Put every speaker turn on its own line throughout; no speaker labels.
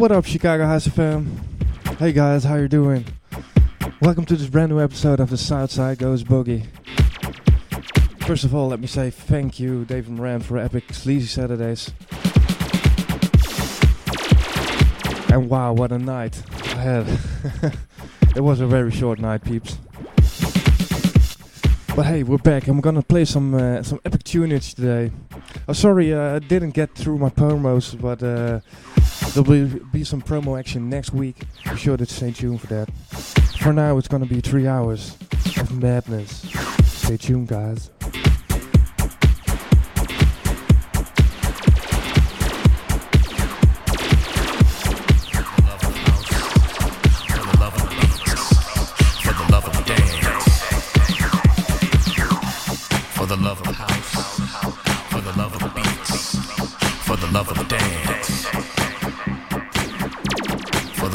What up, Chicago House FM? Hey guys, how you doing? Welcome to this brand new episode of the Southside Goes Boogie. First of all, let me say thank you, Dave and Moran, for epic sleazy Saturdays. And wow, what a night I had. it was a very short night, peeps. But hey, we're back we're gonna play some uh, some epic tunage today. I'm oh, sorry, uh, I didn't get through my promos, but uh, there will be some promo action next week. Be sure to stay tuned for that. For now, it's gonna be three hours of madness. Stay tuned, guys.
for the love of the house, for the love of the beats, for the love of the dance.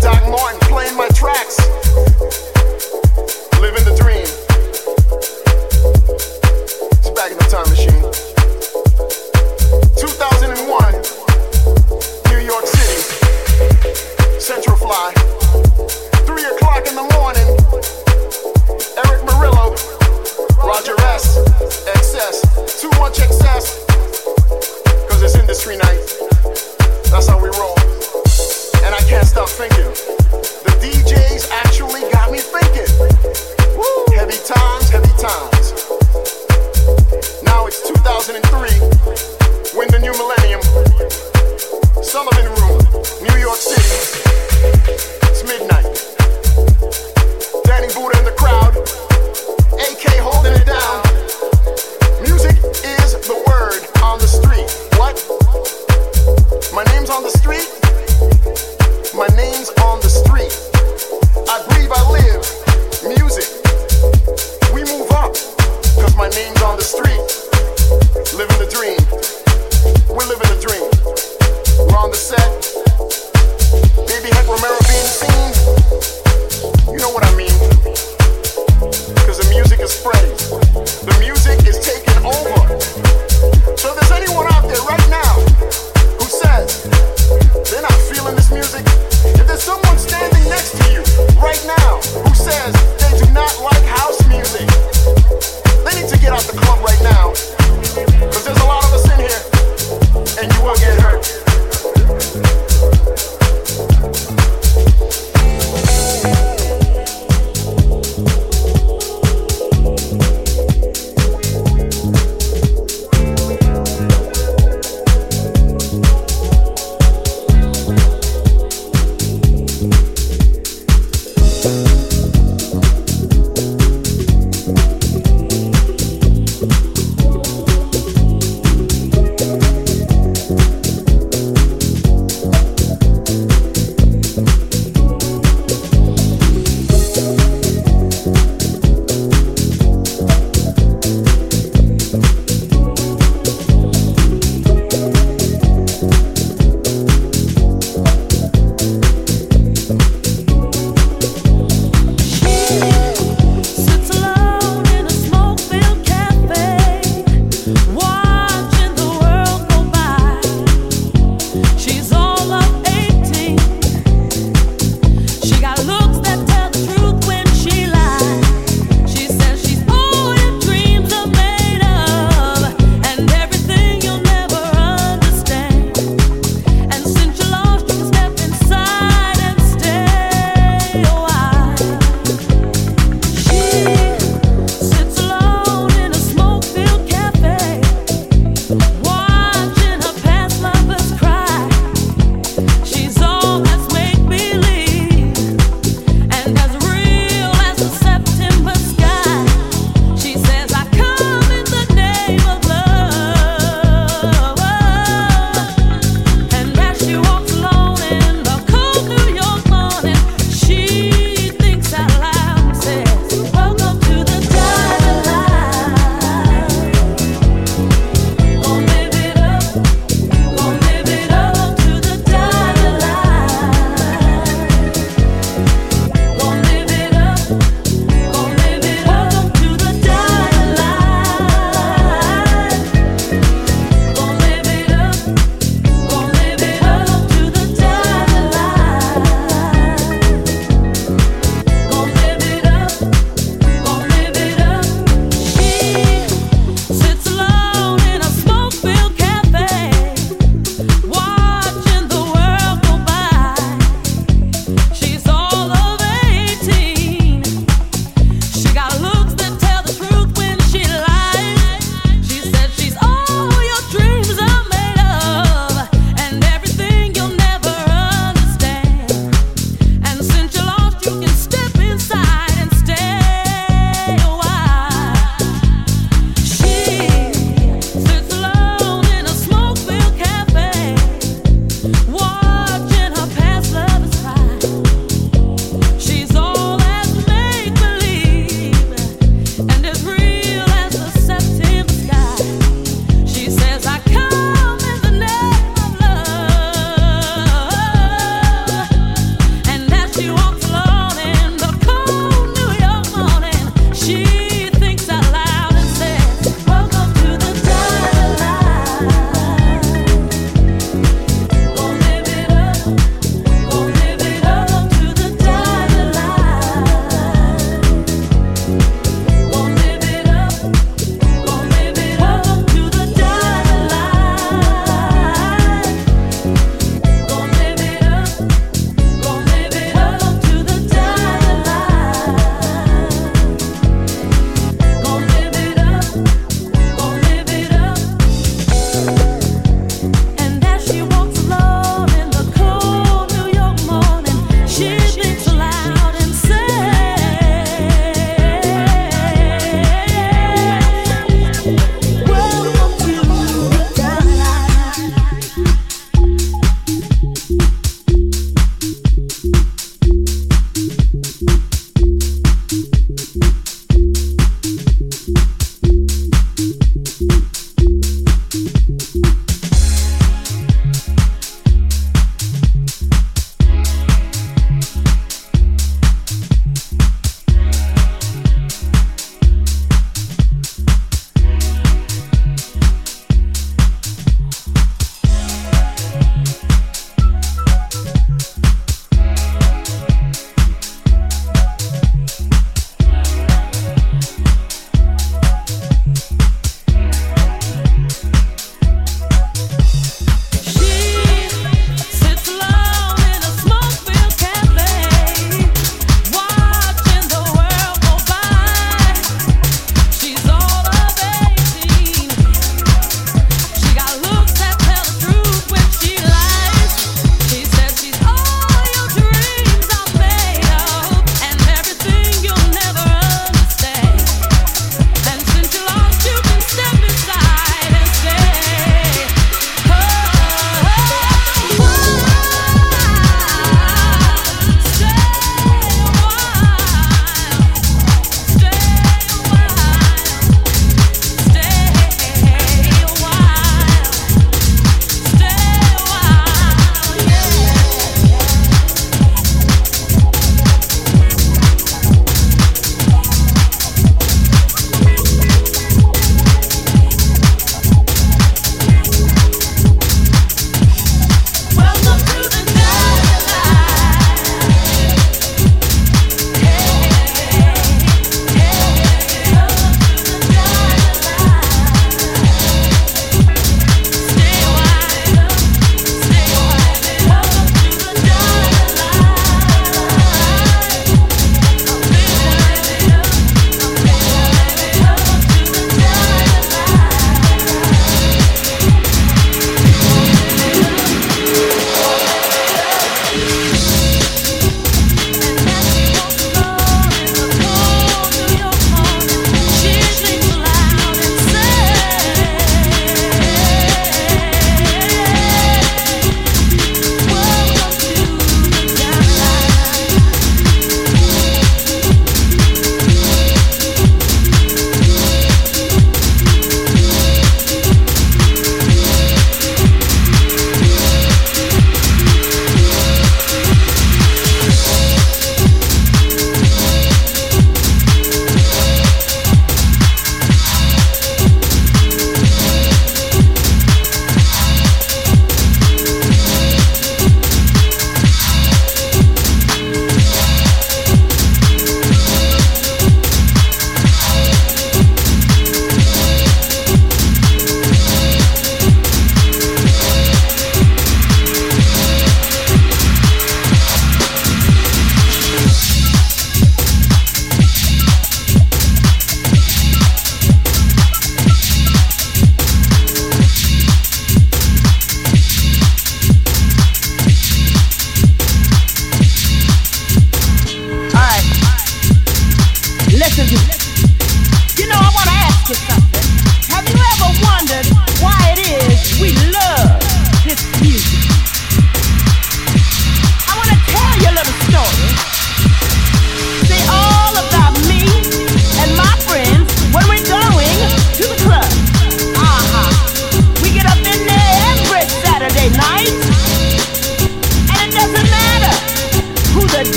Doc Martin playing my track.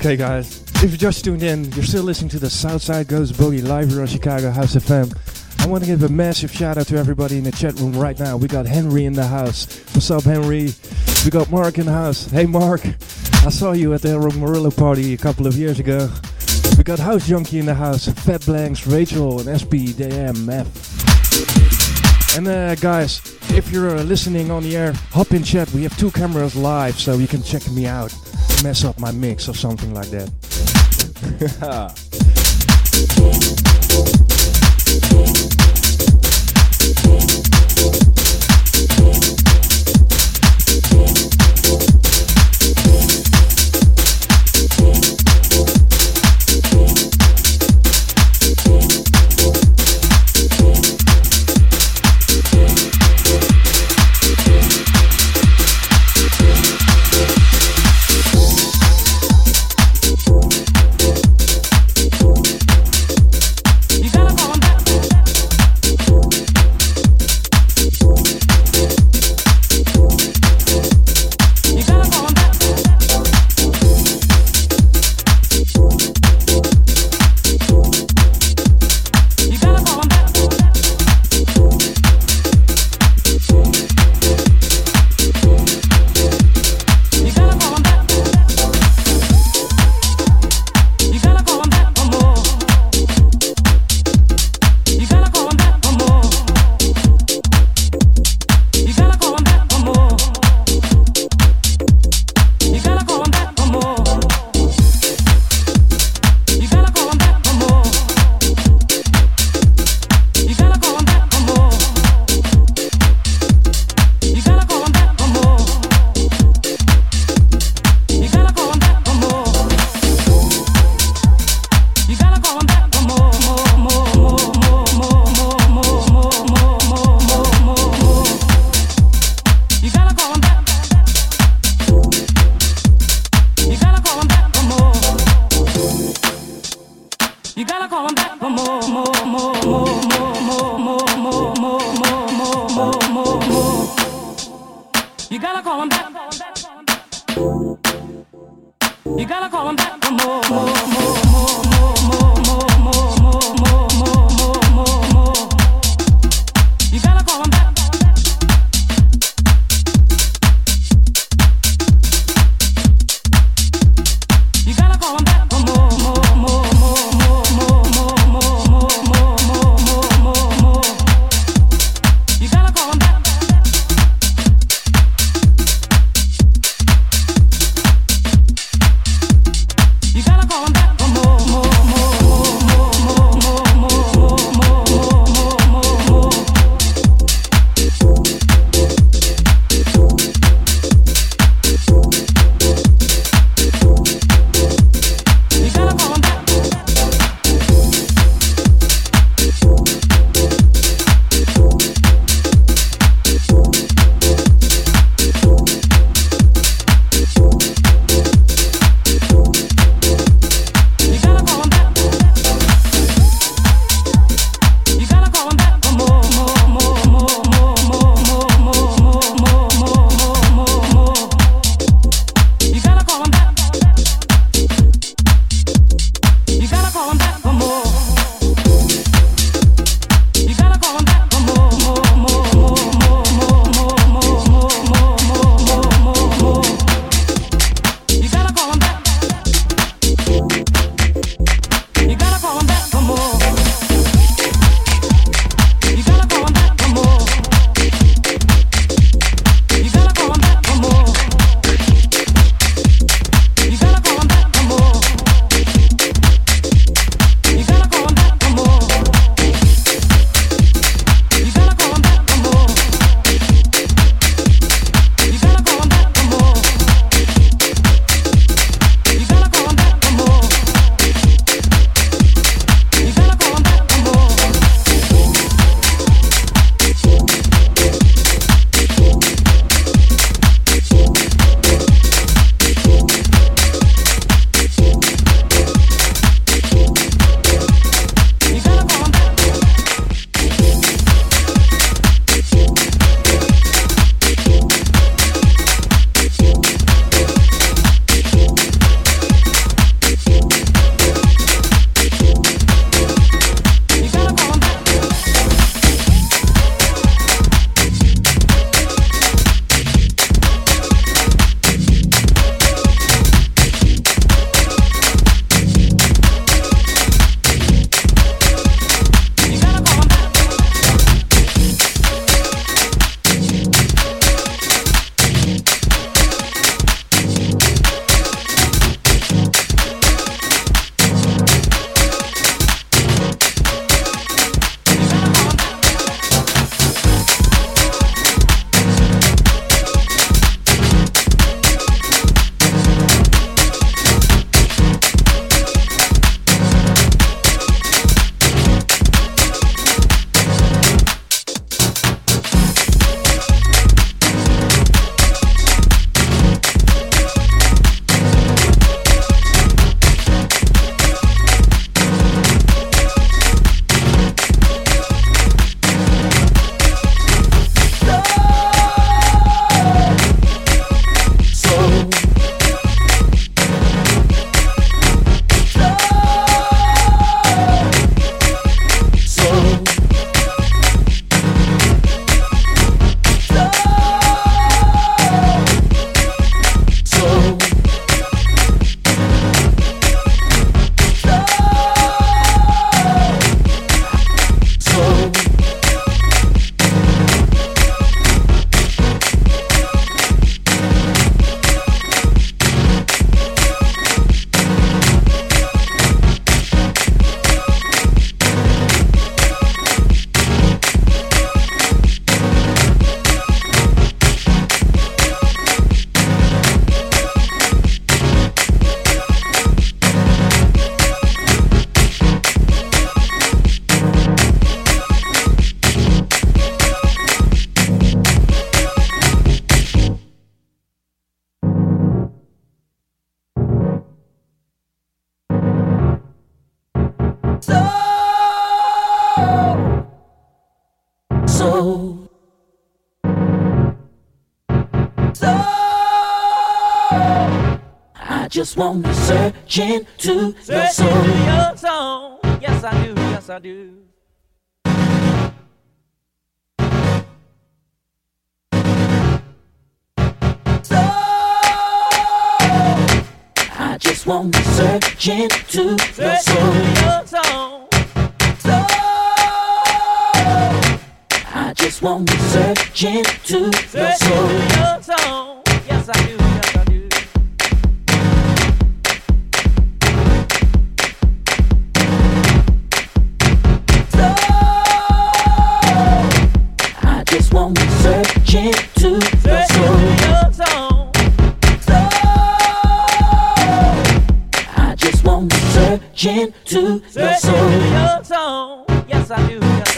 Okay, guys, if you just tuned in, you're still listening to the Southside Goes Boogie live here on Chicago House FM. I want to give a massive shout out to everybody in the chat room right now. We got Henry in the house. What's up, Henry? We got Mark in the house. Hey, Mark. I saw you at the Murillo party a couple of years ago. We got House Junkie in the house. Fat Blanks, Rachel, and SPDMF. And uh, guys, if you're listening on the air, hop in chat. We have two cameras live, so you can check me out mess up my mix or something like that.
just want to search into your soul. your soul. Yes, I do. Yes, I do. I just want to search into your soul.
Your soul.
I just want to search into your soul.
Your soul. Yes, I do. Yes, I do.
Into your soul. I just want to search into your soul. Yes, I do.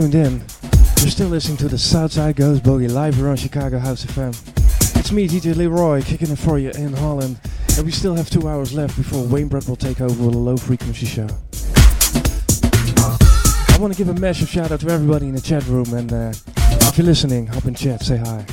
Tuned in, you're still listening to the Southside Goes Boogie live around Chicago House FM. It's me, DJ Leroy, kicking it for you in Holland, and we still have two hours left before Wayne Brett will take over with a low frequency show. I want to give a massive shout out to everybody in the chat room, and uh, if you're listening, hop in chat, say hi.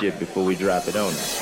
Before we drop it on you.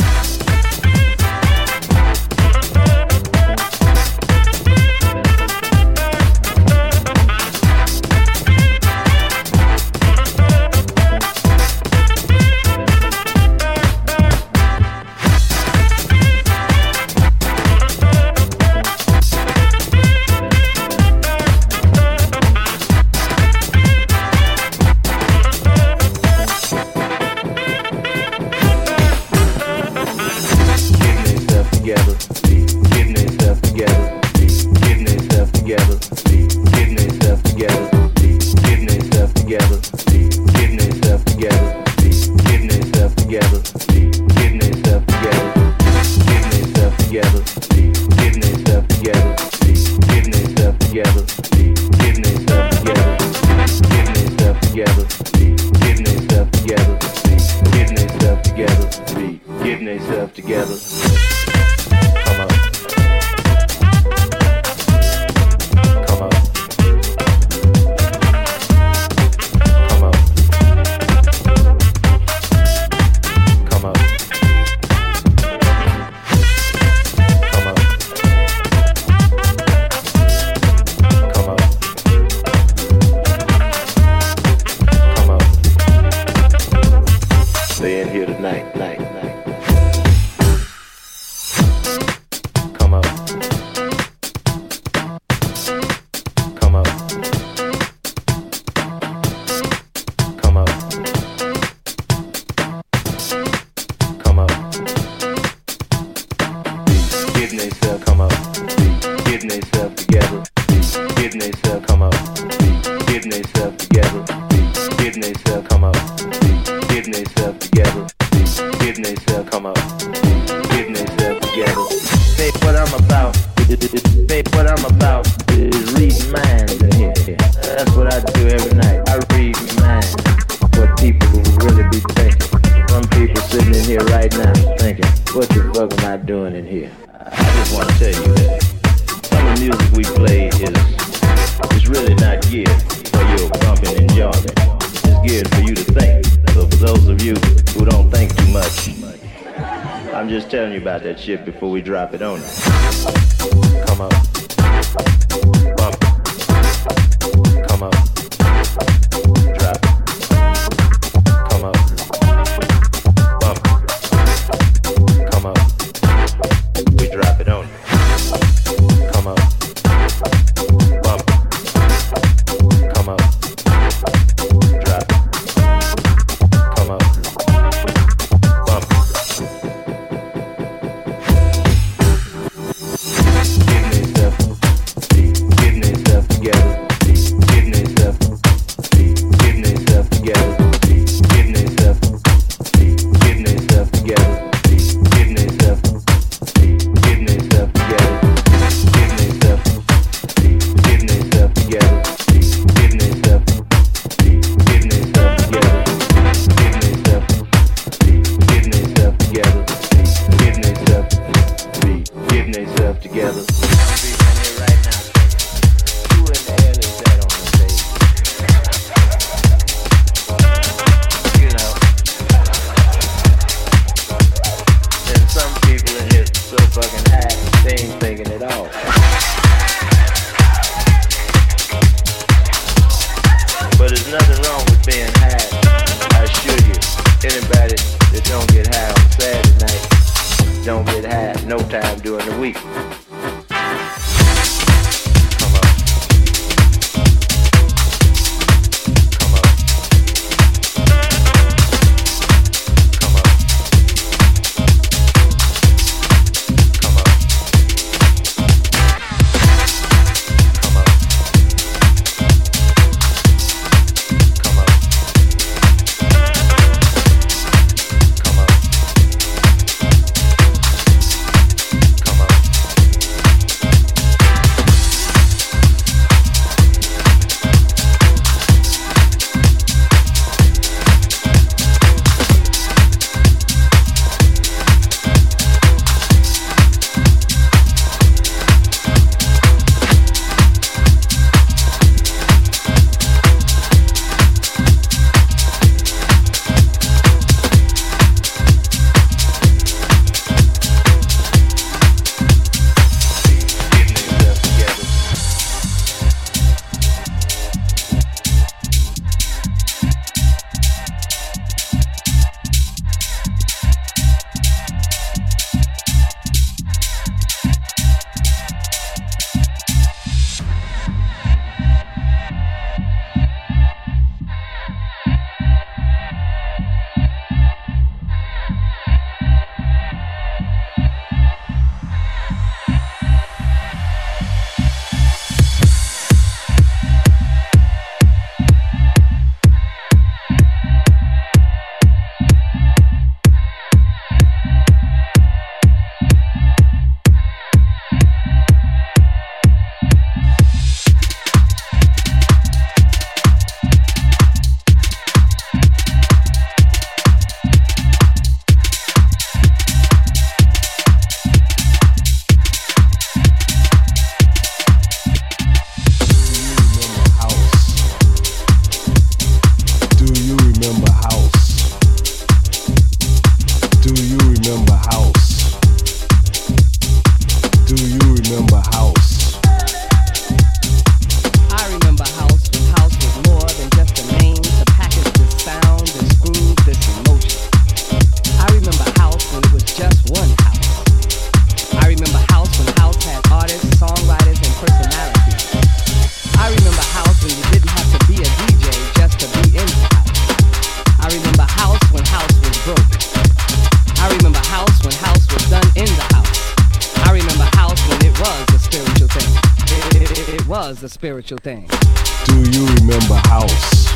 Do you remember house?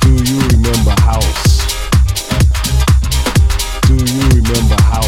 Do you remember house?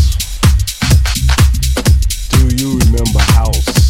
You remember house?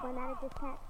one out of just ten.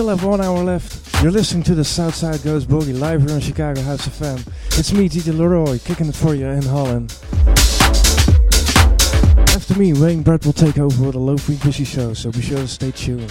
Still have one hour left. You're listening to the Southside Goes Boogie live here on Chicago House of FM. It's me, DJ Leroy, kicking it for you in Holland. After me, Wayne Brett will take over with a low frequency show, so be sure to stay tuned.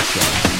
future.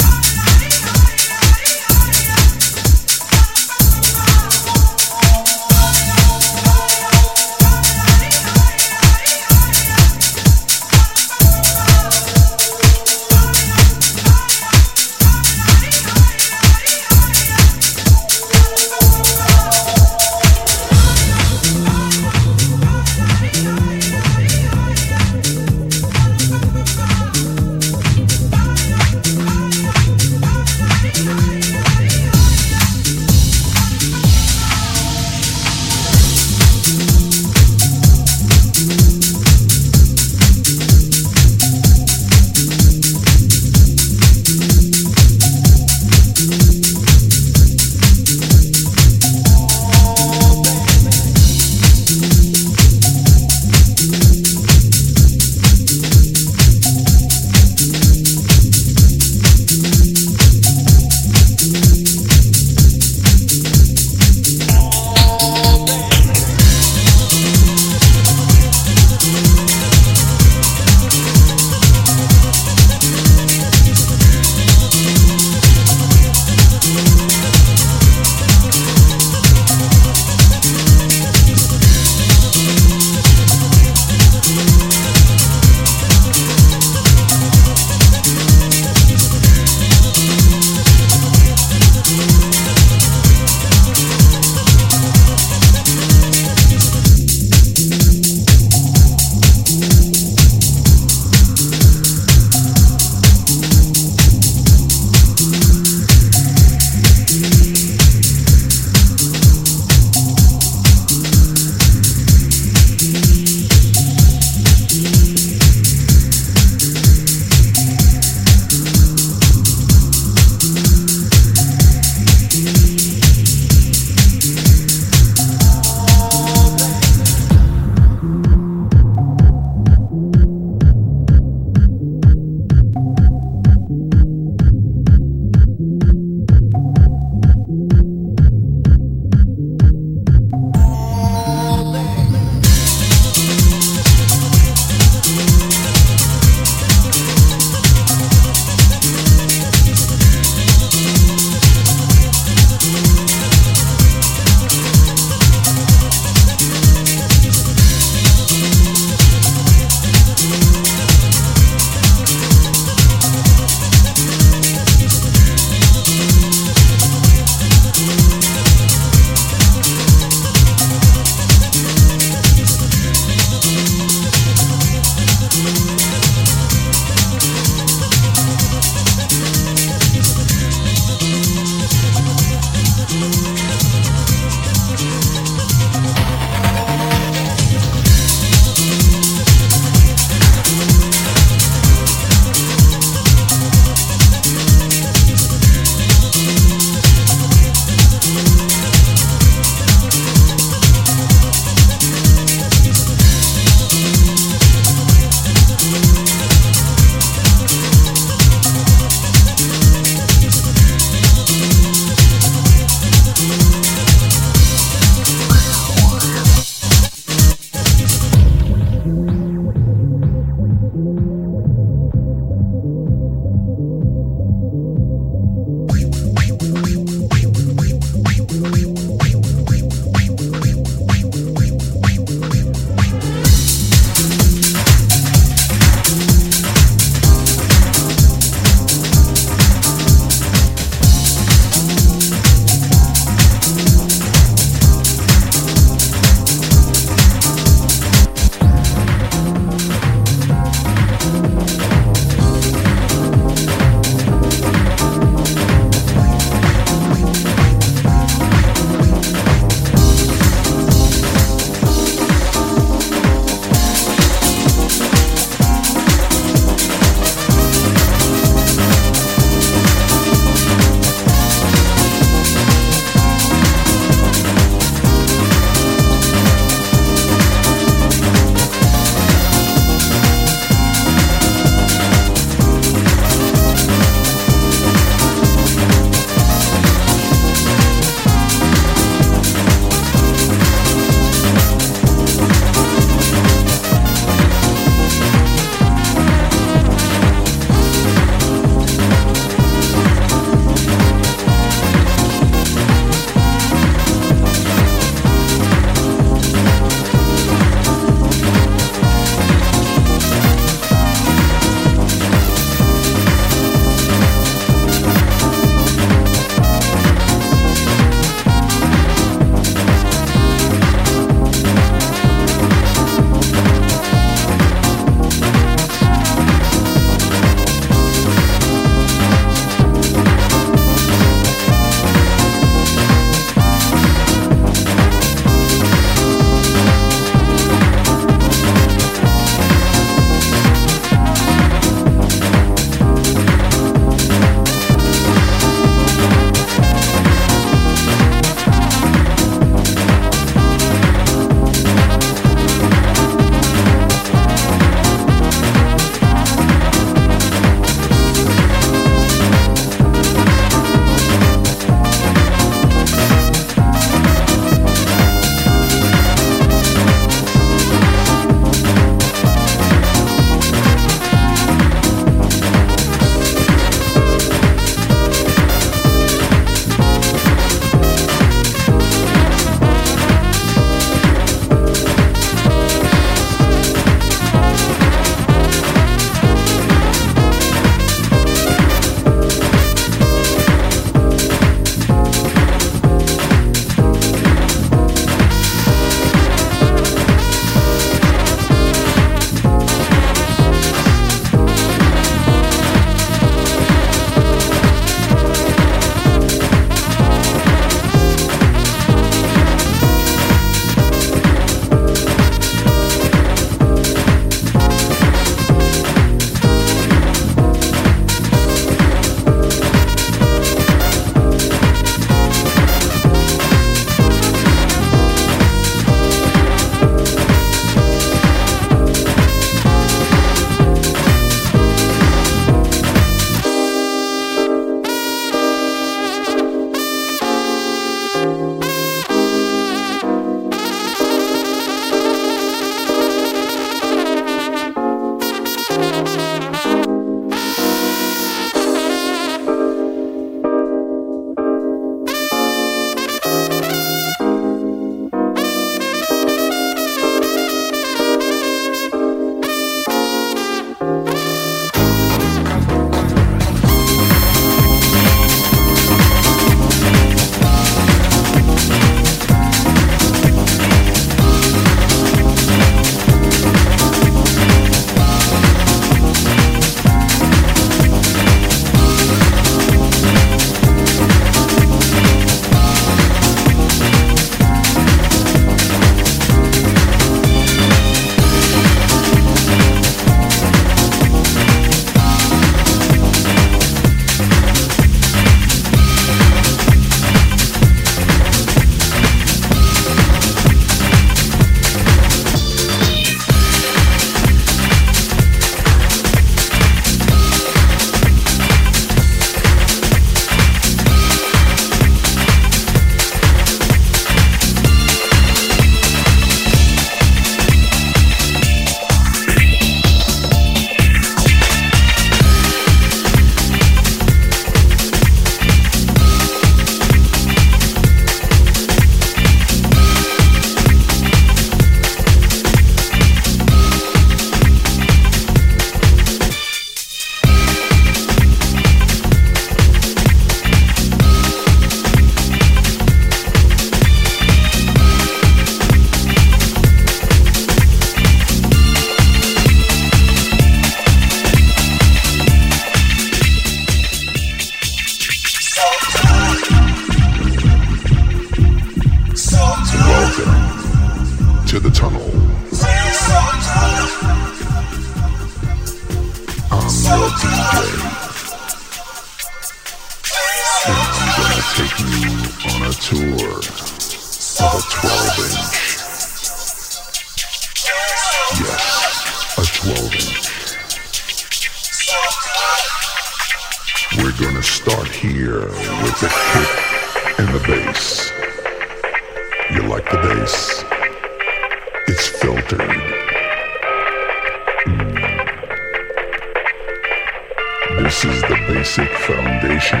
basic foundation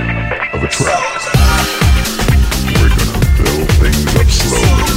of a track. We're gonna build things up slowly.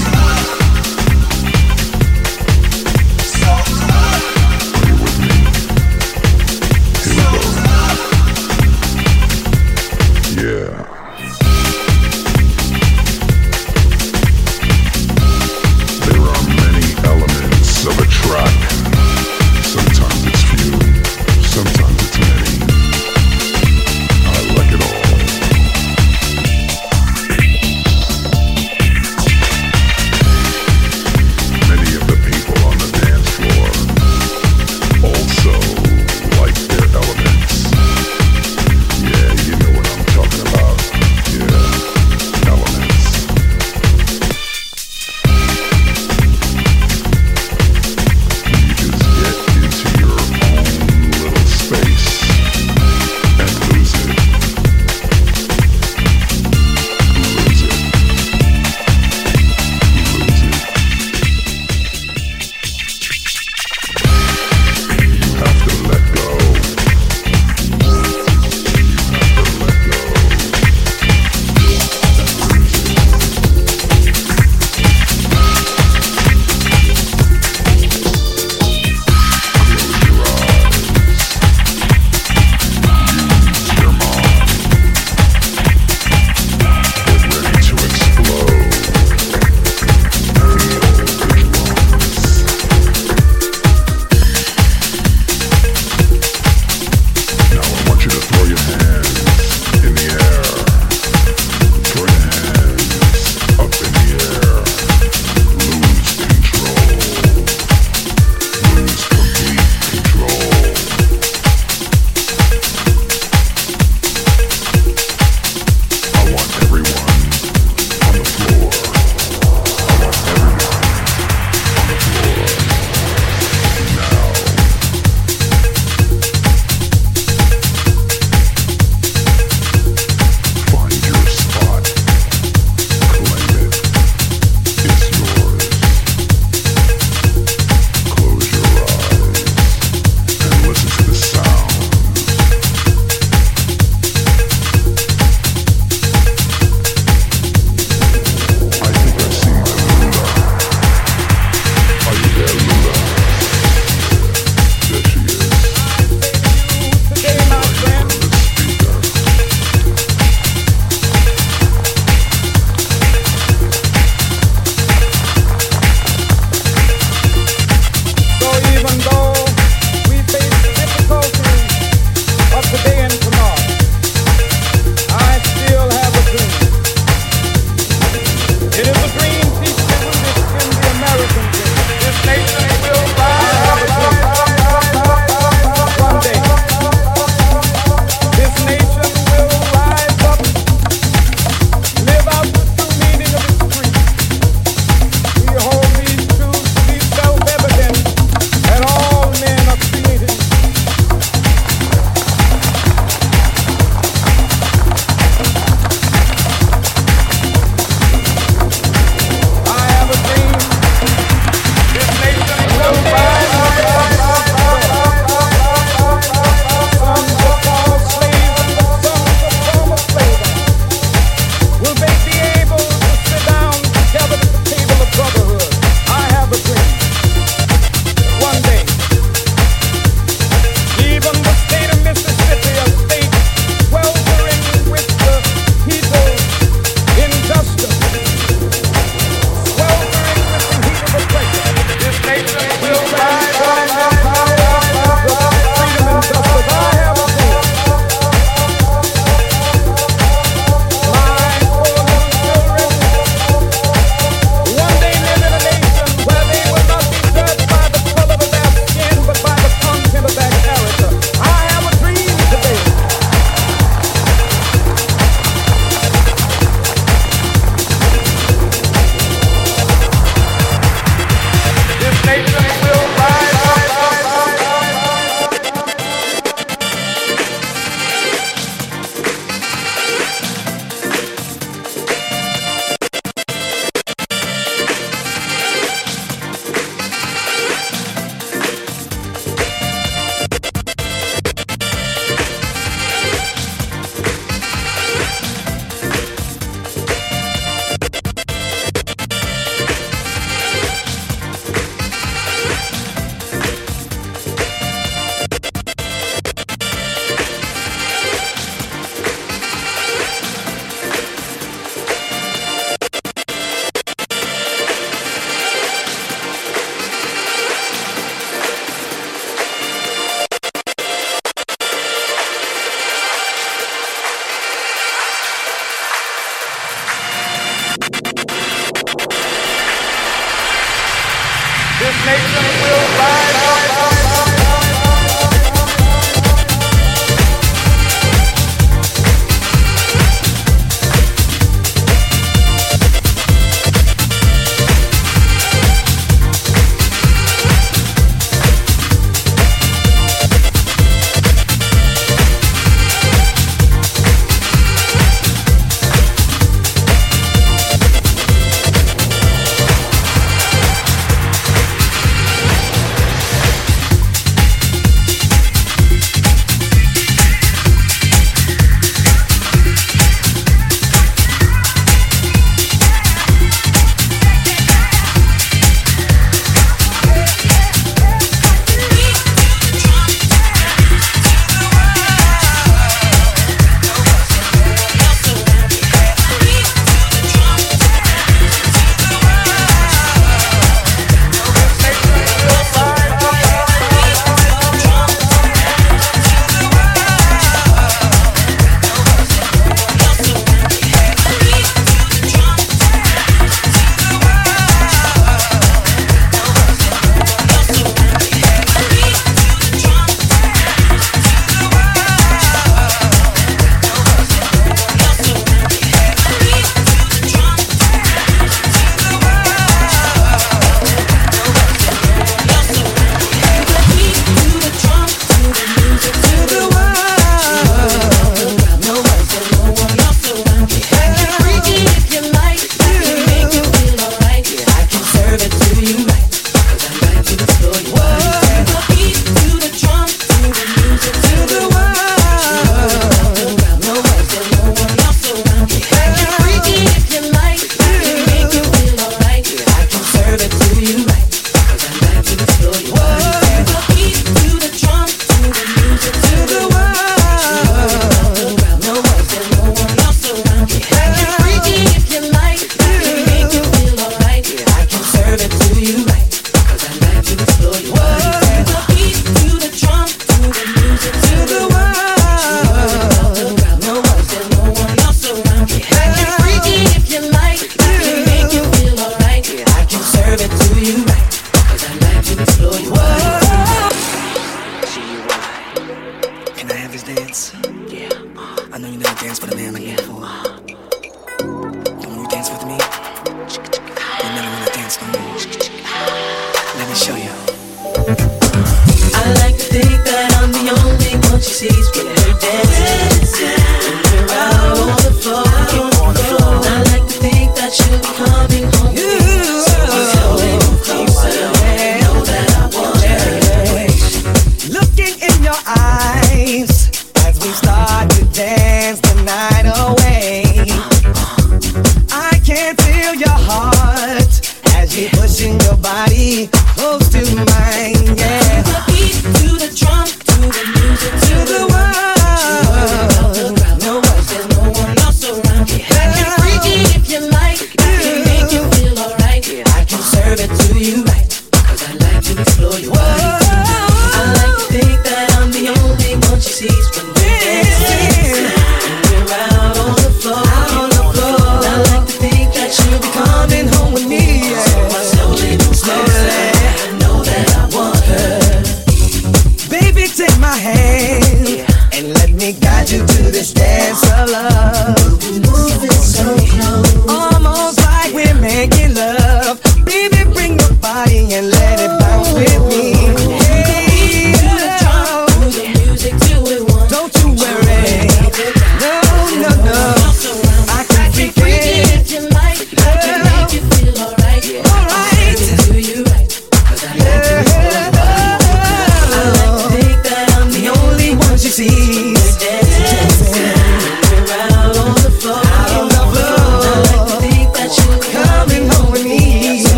nation will rise.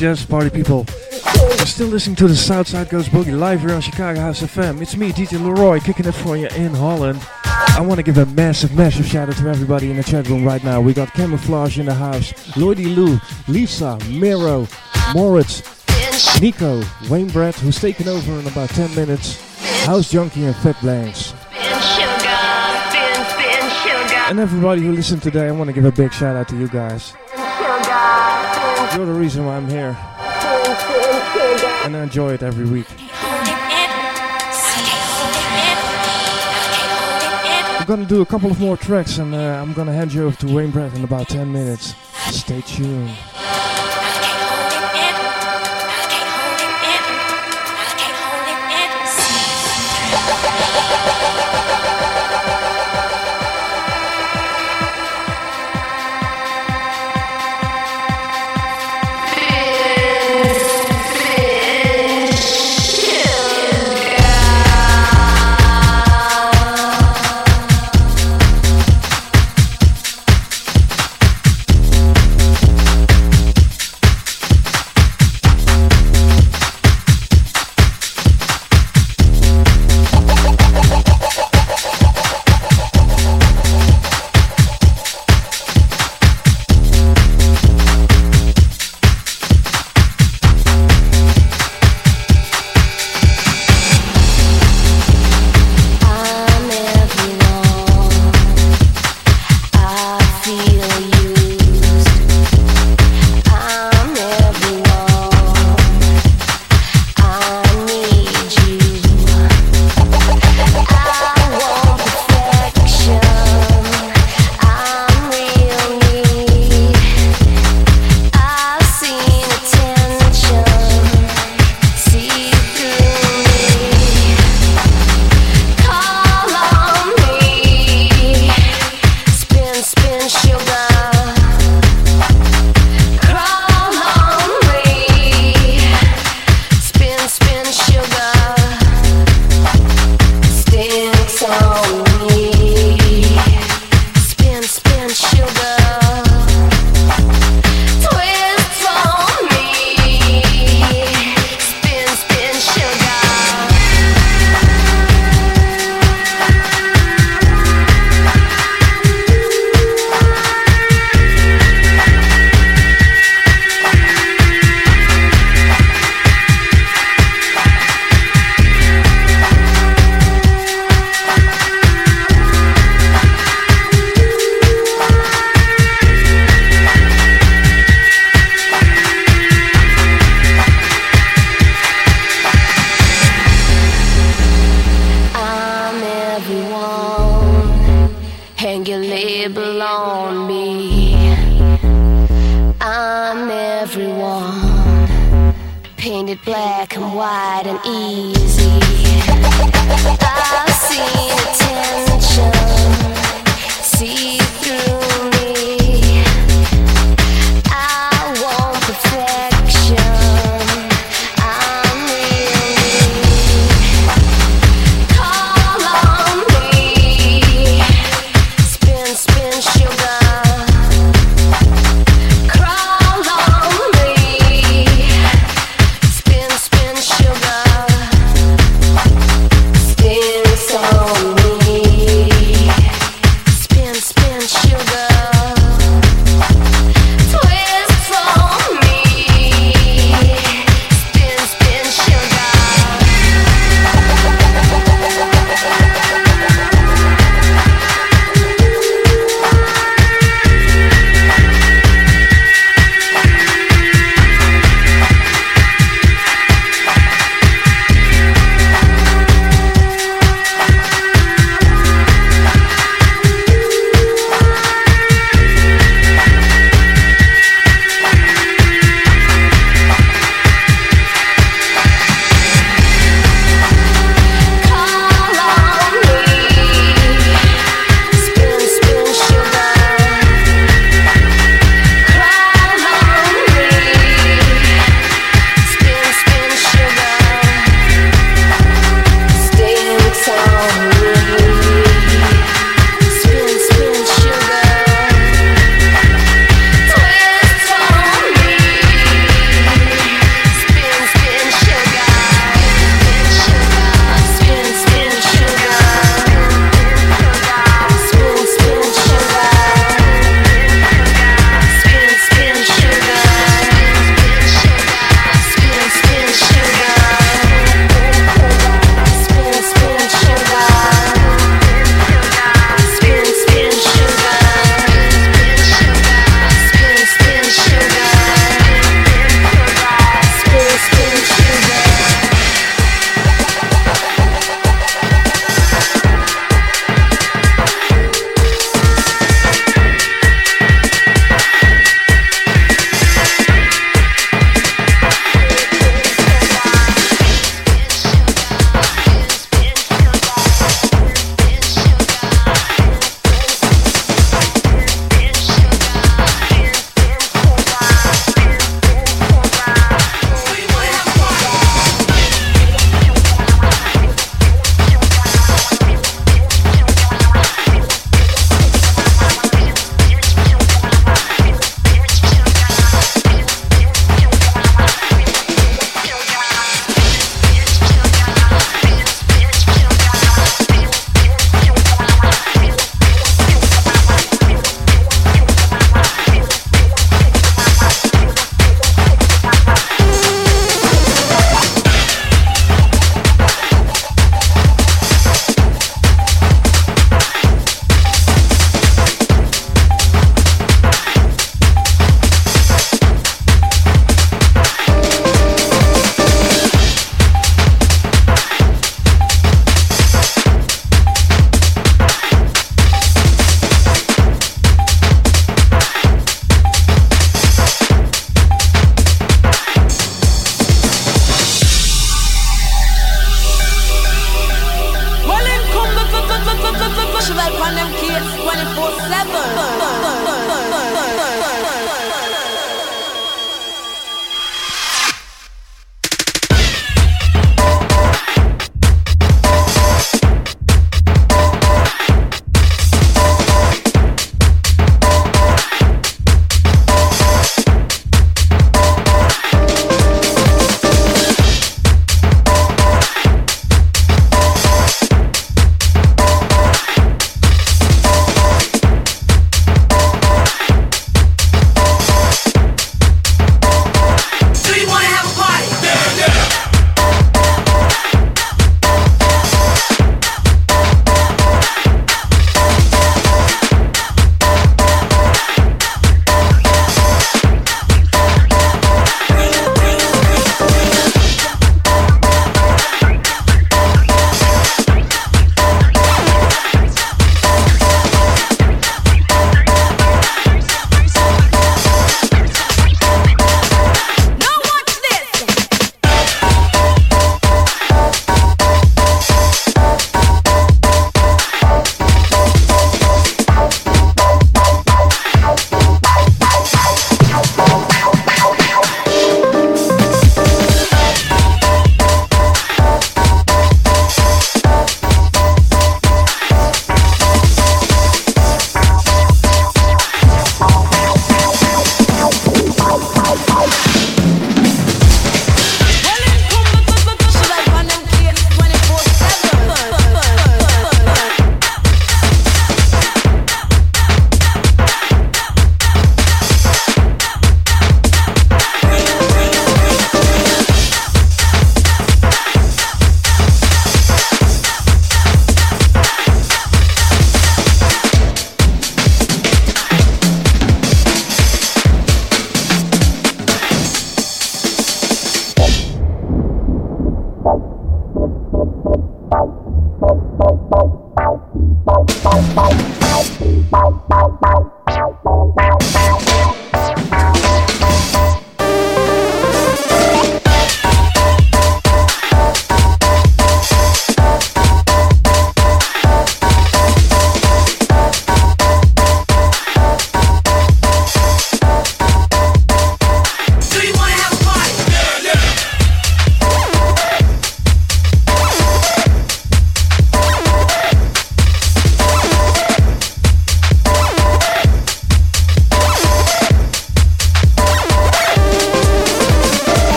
Yes, party people. Still listening to the Southside Goes Boogie live here on Chicago House FM. It's me, DJ Leroy, kicking it for you in Holland. I want to give a massive, massive shout out to everybody in the chat room right now. We got Camouflage in the house, Lloydie Lou, Lisa, Miro, Moritz, Nico, Wayne Brett, who's taking over in about 10 minutes, House Junkie and Fat Blanks. And everybody who listened today, I want to give a big shout out to you guys. You're the reason why I'm here. And I enjoy it every week. I'm gonna do a couple of more tracks and uh, I'm gonna hand you over to Wayne Brett in about 10 minutes. Stay tuned.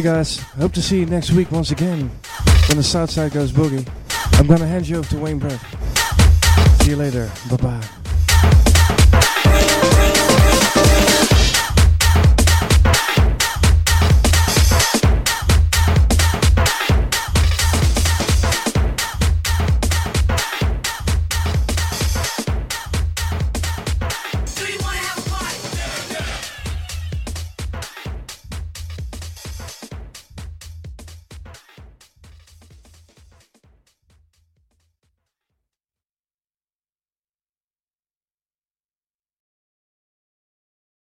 Okay, guys. Hope to see you next week once again when the South Side goes boogie. I'm gonna hand you over to Wayne Brett. See you later. Bye bye.